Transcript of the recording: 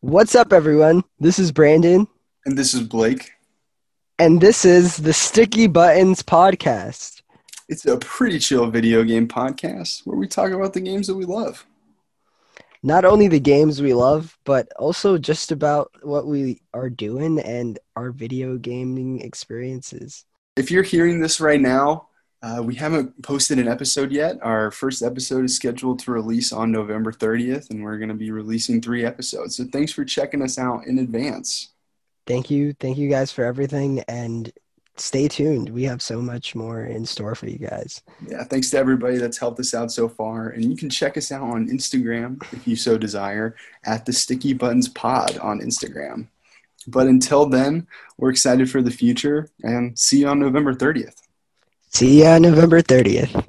What's up, everyone? This is Brandon, And this is Blake. and this is the Sticky Buttons Podcast. It's a pretty chill video game podcast where we talk about the games that we love. Not only the games we love, but also just about what we are doing and our video gaming experiences. If you're hearing this right now, uh, we haven't posted an episode yet. Our first episode is scheduled to release on November 30th, and we're going to be releasing three episodes. So thanks for checking us out in advance. Thank you. Thank you guys for everything, and stay tuned. We have so much more in store for you guys. Yeah, thanks to everybody that's helped us out so far. And you can check us out on Instagram if you so desire at the Sticky Buttons Pod on Instagram. But until then, we're excited for the future and see you on November 30th. See ya November 30th.